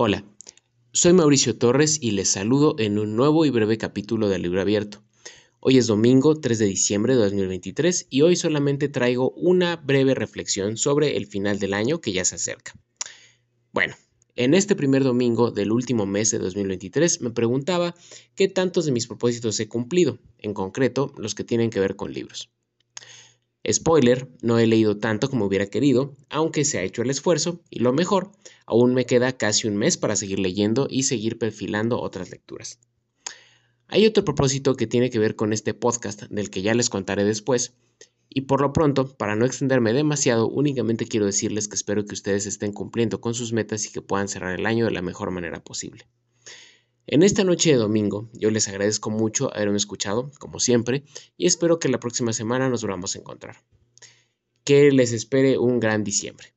Hola, soy Mauricio Torres y les saludo en un nuevo y breve capítulo del libro abierto. Hoy es domingo 3 de diciembre de 2023 y hoy solamente traigo una breve reflexión sobre el final del año que ya se acerca. Bueno, en este primer domingo del último mes de 2023 me preguntaba qué tantos de mis propósitos he cumplido, en concreto los que tienen que ver con libros. Spoiler, no he leído tanto como hubiera querido, aunque se ha hecho el esfuerzo, y lo mejor, aún me queda casi un mes para seguir leyendo y seguir perfilando otras lecturas. Hay otro propósito que tiene que ver con este podcast, del que ya les contaré después, y por lo pronto, para no extenderme demasiado, únicamente quiero decirles que espero que ustedes estén cumpliendo con sus metas y que puedan cerrar el año de la mejor manera posible. En esta noche de domingo, yo les agradezco mucho haberme escuchado, como siempre, y espero que la próxima semana nos volvamos a encontrar. Que les espere un gran diciembre.